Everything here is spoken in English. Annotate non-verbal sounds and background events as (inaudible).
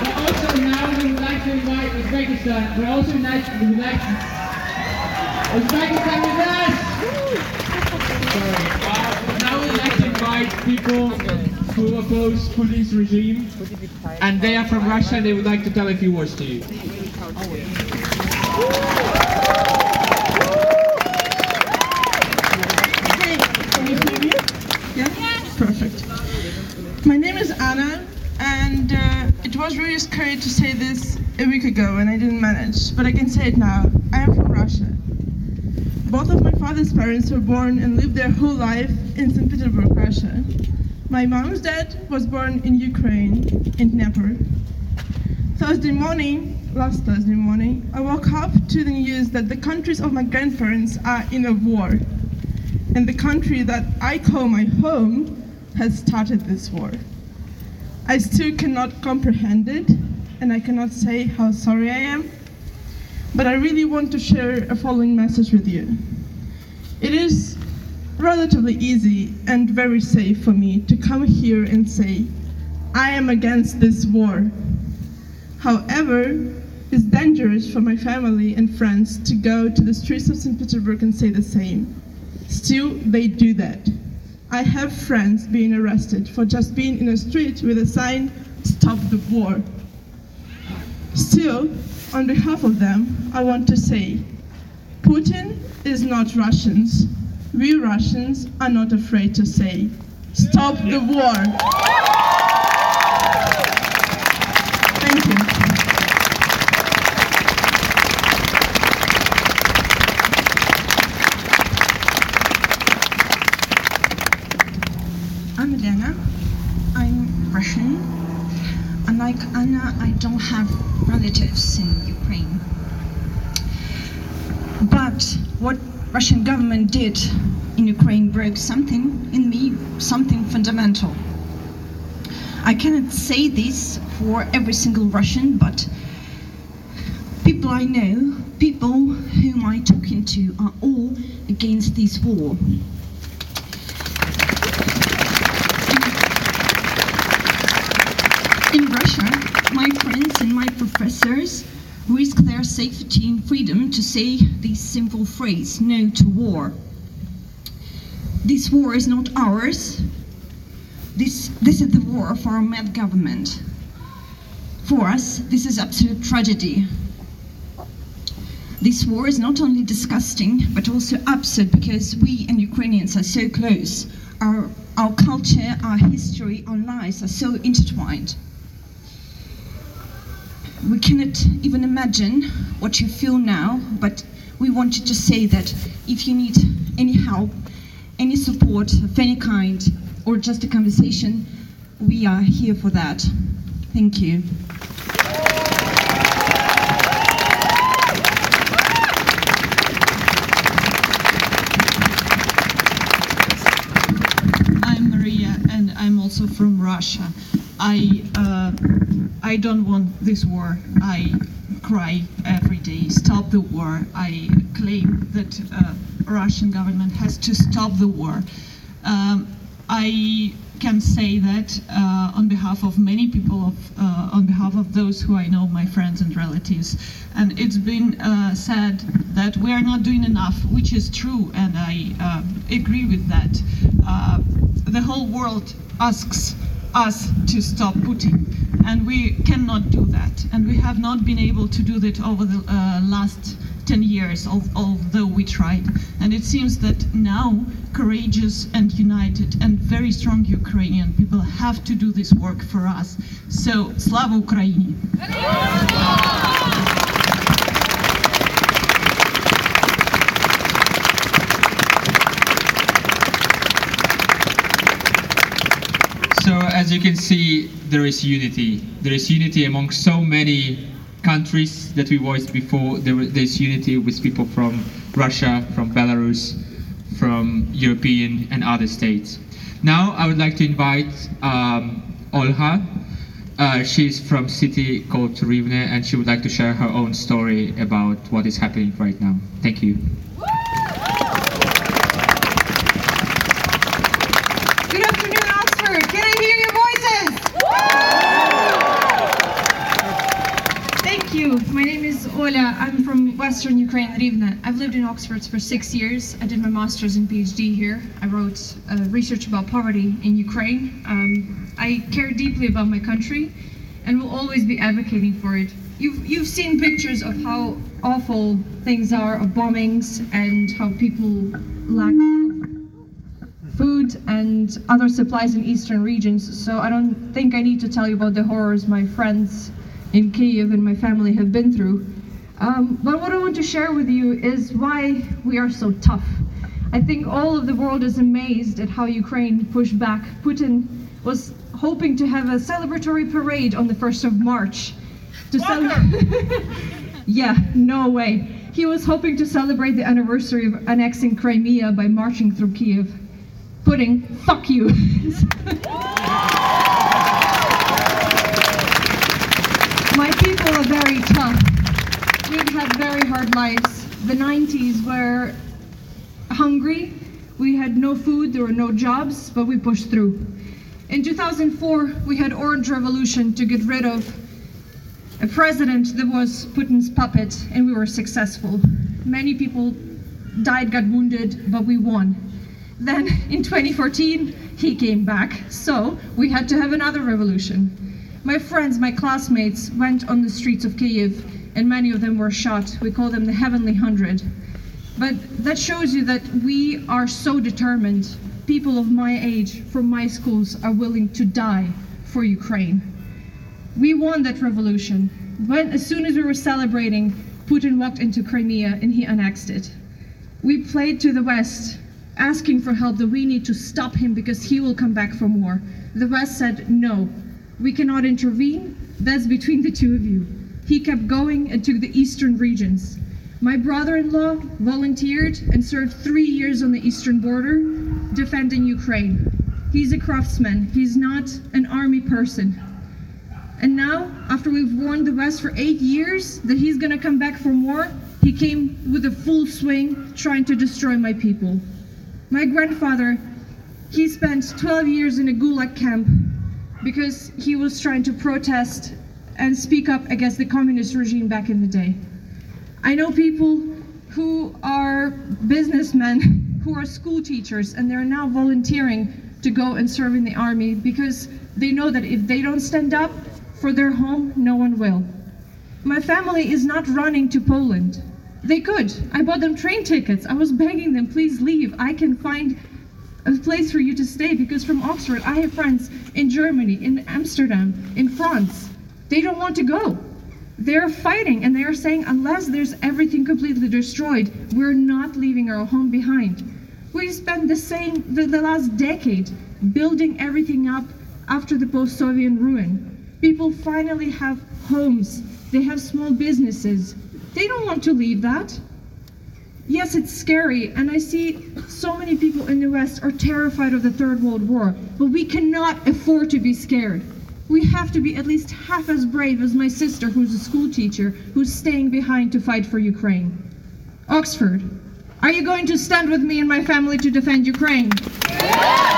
But also now we would like to invite Uzbekistan. But also like, we would like to... Uzbekistan with us! Uh, now we would like to invite people who oppose Putin's regime. And they are from Russia and they would like to tell a few words to you. Hey, can you hear me? Yeah? Perfect. My name is Anna, and uh, it was really scary to say this a week ago, and I didn't manage, but I can say it now. I am from Russia. Both of my father's parents were born and lived their whole life in St. Petersburg, Russia. My mom's dad was born in Ukraine, in Dnieper. Thursday morning, last Thursday morning, I woke up to the news that the countries of my grandparents are in a war and the country that I call my home has started this war. I still cannot comprehend it, and I cannot say how sorry I am, but I really want to share a following message with you. It is relatively easy and very safe for me to come here and say, I am against this war. However, it's dangerous for my family and friends to go to the streets of St. Petersburg and say the same. Still, they do that. I have friends being arrested for just being in a street with a sign, Stop the War. Still, on behalf of them, I want to say Putin is not Russians. We Russians are not afraid to say, Stop the war. I'm Russian. Unlike Anna, I don't have relatives in Ukraine. But what Russian government did in Ukraine broke something in me, something fundamental. I cannot say this for every single Russian, but people I know, people whom I talking to are all against this war. In Russia, my professors risk their safety and freedom to say this simple phrase no to war. This war is not ours. This, this is the war of our mad government. For us, this is absolute tragedy. This war is not only disgusting, but also absurd because we and Ukrainians are so close. Our, our culture, our history, our lives are so intertwined. We cannot even imagine what you feel now, but we wanted to say that if you need any help, any support of any kind, or just a conversation, we are here for that. Thank you. I'm Maria, and I'm also from Russia. I uh, I don't want this war. I cry every day. Stop the war. I claim that uh, Russian government has to stop the war. Um, I can say that uh, on behalf of many people, of, uh, on behalf of those who I know, my friends and relatives. And it's been uh, said that we are not doing enough, which is true, and I um, agree with that. Uh, the whole world asks us to stop Putin, and we cannot do that. And we have not been able to do that over the uh, last 10 years, although we tried. And it seems that now courageous and united and very strong Ukrainian people have to do this work for us. So, Slava Ukraini! So as you can see, there is unity. There is unity among so many countries that we voiced before. There's unity with people from Russia, from Belarus, from European and other states. Now I would like to invite um, Olha. Uh, she's from city called Rivne and she would like to share her own story about what is happening right now. Thank you. Thank you. My name is Ola. I'm from Western Ukraine, Rivne. I've lived in Oxford for six years. I did my master's and PhD here. I wrote uh, research about poverty in Ukraine. Um, I care deeply about my country and will always be advocating for it. You've, you've seen pictures of how awful things are, of bombings, and how people lack food and other supplies in eastern regions. So I don't think I need to tell you about the horrors my friends in Kiev and my family have been through. Um, but what I want to share with you is why we are so tough. I think all of the world is amazed at how Ukraine pushed back. Putin was hoping to have a celebratory parade on the 1st of March to celebrate. (laughs) yeah, no way. He was hoping to celebrate the anniversary of annexing Crimea by marching through Kiev, putting "fuck you." (laughs) very tough. We've had very hard lives. The 90s were hungry. We had no food, there were no jobs, but we pushed through. In 2004, we had Orange Revolution to get rid of a president that was Putin's puppet, and we were successful. Many people died, got wounded, but we won. Then in 2014, he came back, so we had to have another revolution. My friends, my classmates went on the streets of Kiev, and many of them were shot. We call them the Heavenly Hundred. But that shows you that we are so determined. People of my age, from my schools, are willing to die for Ukraine. We won that revolution. When, as soon as we were celebrating, Putin walked into Crimea and he annexed it. We played to the West, asking for help that we need to stop him because he will come back for more. The West said, no, we cannot intervene. That's between the two of you. He kept going and took the eastern regions. My brother-in-law volunteered and served three years on the eastern border defending Ukraine. He's a craftsman. He's not an army person. And now, after we've warned the West for eight years that he's gonna come back for more, he came with a full swing trying to destroy my people. My grandfather, he spent 12 years in a gulag camp because he was trying to protest and speak up against the communist regime back in the day. I know people who are businessmen, who are school teachers, and they're now volunteering to go and serve in the army because they know that if they don't stand up for their home, no one will. My family is not running to Poland. They could. I bought them train tickets. I was begging them, please leave. I can find a place for you to stay because from Oxford, I have friends in Germany, in Amsterdam, in France. They don't want to go. They're fighting and they're saying, unless there's everything completely destroyed, we're not leaving our home behind. We spent the same, the, the last decade building everything up after the post-Soviet ruin. People finally have homes. They have small businesses. They don't want to leave that. Yes, it's scary, and I see so many people in the West are terrified of the Third World War, but we cannot afford to be scared. We have to be at least half as brave as my sister, who's a school teacher, who's staying behind to fight for Ukraine. Oxford, are you going to stand with me and my family to defend Ukraine? Yeah!